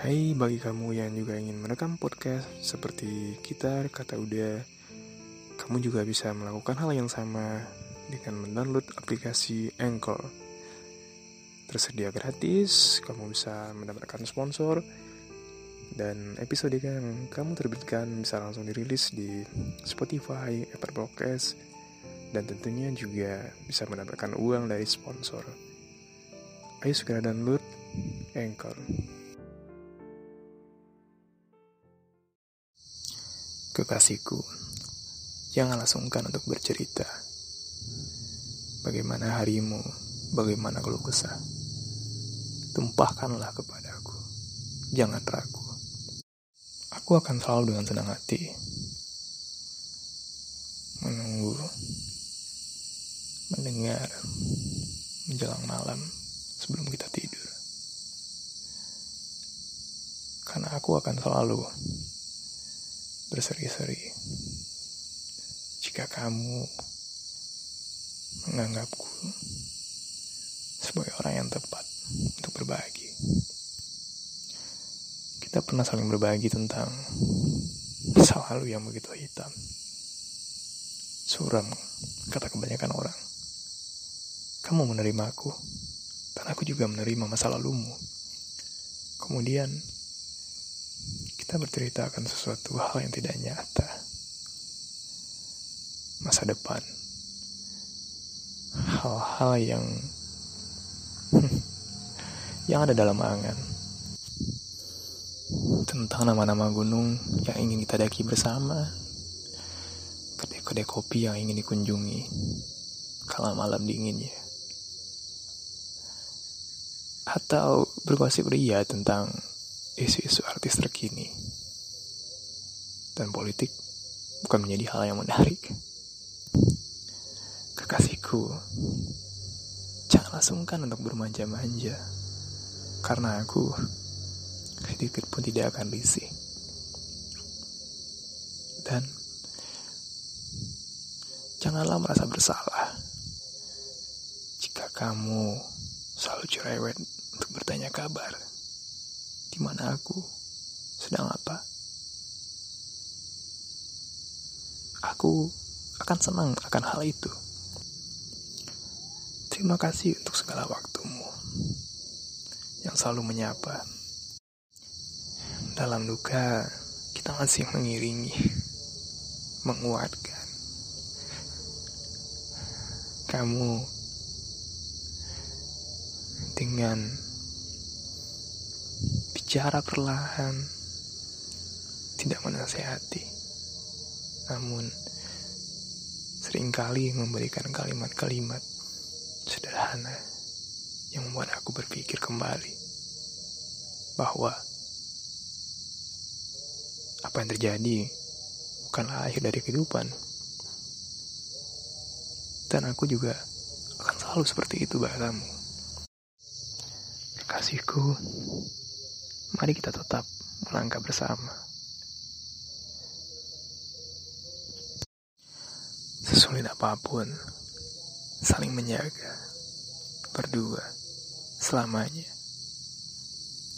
Hai bagi kamu yang juga ingin merekam podcast seperti kita kata udah Kamu juga bisa melakukan hal yang sama dengan mendownload aplikasi Anchor. Tersedia gratis, kamu bisa mendapatkan sponsor Dan episode yang kamu terbitkan bisa langsung dirilis di Spotify, Apple Podcast Dan tentunya juga bisa mendapatkan uang dari sponsor. Ayo segera download Anchor Kekasihku, janganlah sungkan untuk bercerita. Bagaimana harimu, bagaimana keluh kesah. Tumpahkanlah kepadaku, jangan ragu. Aku akan selalu dengan senang hati menunggu, mendengar, menjelang malam sebelum kita tidur. Karena aku akan selalu berseri-seri. Jika kamu menganggapku sebagai orang yang tepat untuk berbagi. Kita pernah saling berbagi tentang masa lalu yang begitu hitam. Suram, kata kebanyakan orang. Kamu menerima aku, dan aku juga menerima masa lalumu. Kemudian, kita bercerita akan sesuatu hal yang tidak nyata. Masa depan. Hal-hal yang yang ada dalam angan. Tentang nama-nama gunung yang ingin kita daki bersama. Kedai-kedai kopi yang ingin dikunjungi. Kala malam dinginnya. Atau bergosip ria tentang isu-isu artis terkini. Dan politik bukan menjadi hal yang menarik. Kekasihku, janganlah sungkan untuk bermanja-manja. Karena aku sedikit pun tidak akan risih. Dan janganlah merasa bersalah jika kamu selalu cerewet untuk bertanya kabar di mana aku sedang apa. Aku akan senang akan hal itu. Terima kasih untuk segala waktumu yang selalu menyapa. Dalam duka, kita masih mengiringi, menguatkan. Kamu dengan bicara perlahan, tidak menasehati, namun sering kali memberikan kalimat-kalimat sederhana yang membuat aku berpikir kembali bahwa apa yang terjadi bukanlah akhir dari kehidupan. Dan aku juga akan selalu seperti itu bahasamu. Kekasihku, mari kita tetap melangkah bersama. Sesulit apa pun, saling menjaga, berdua, selamanya.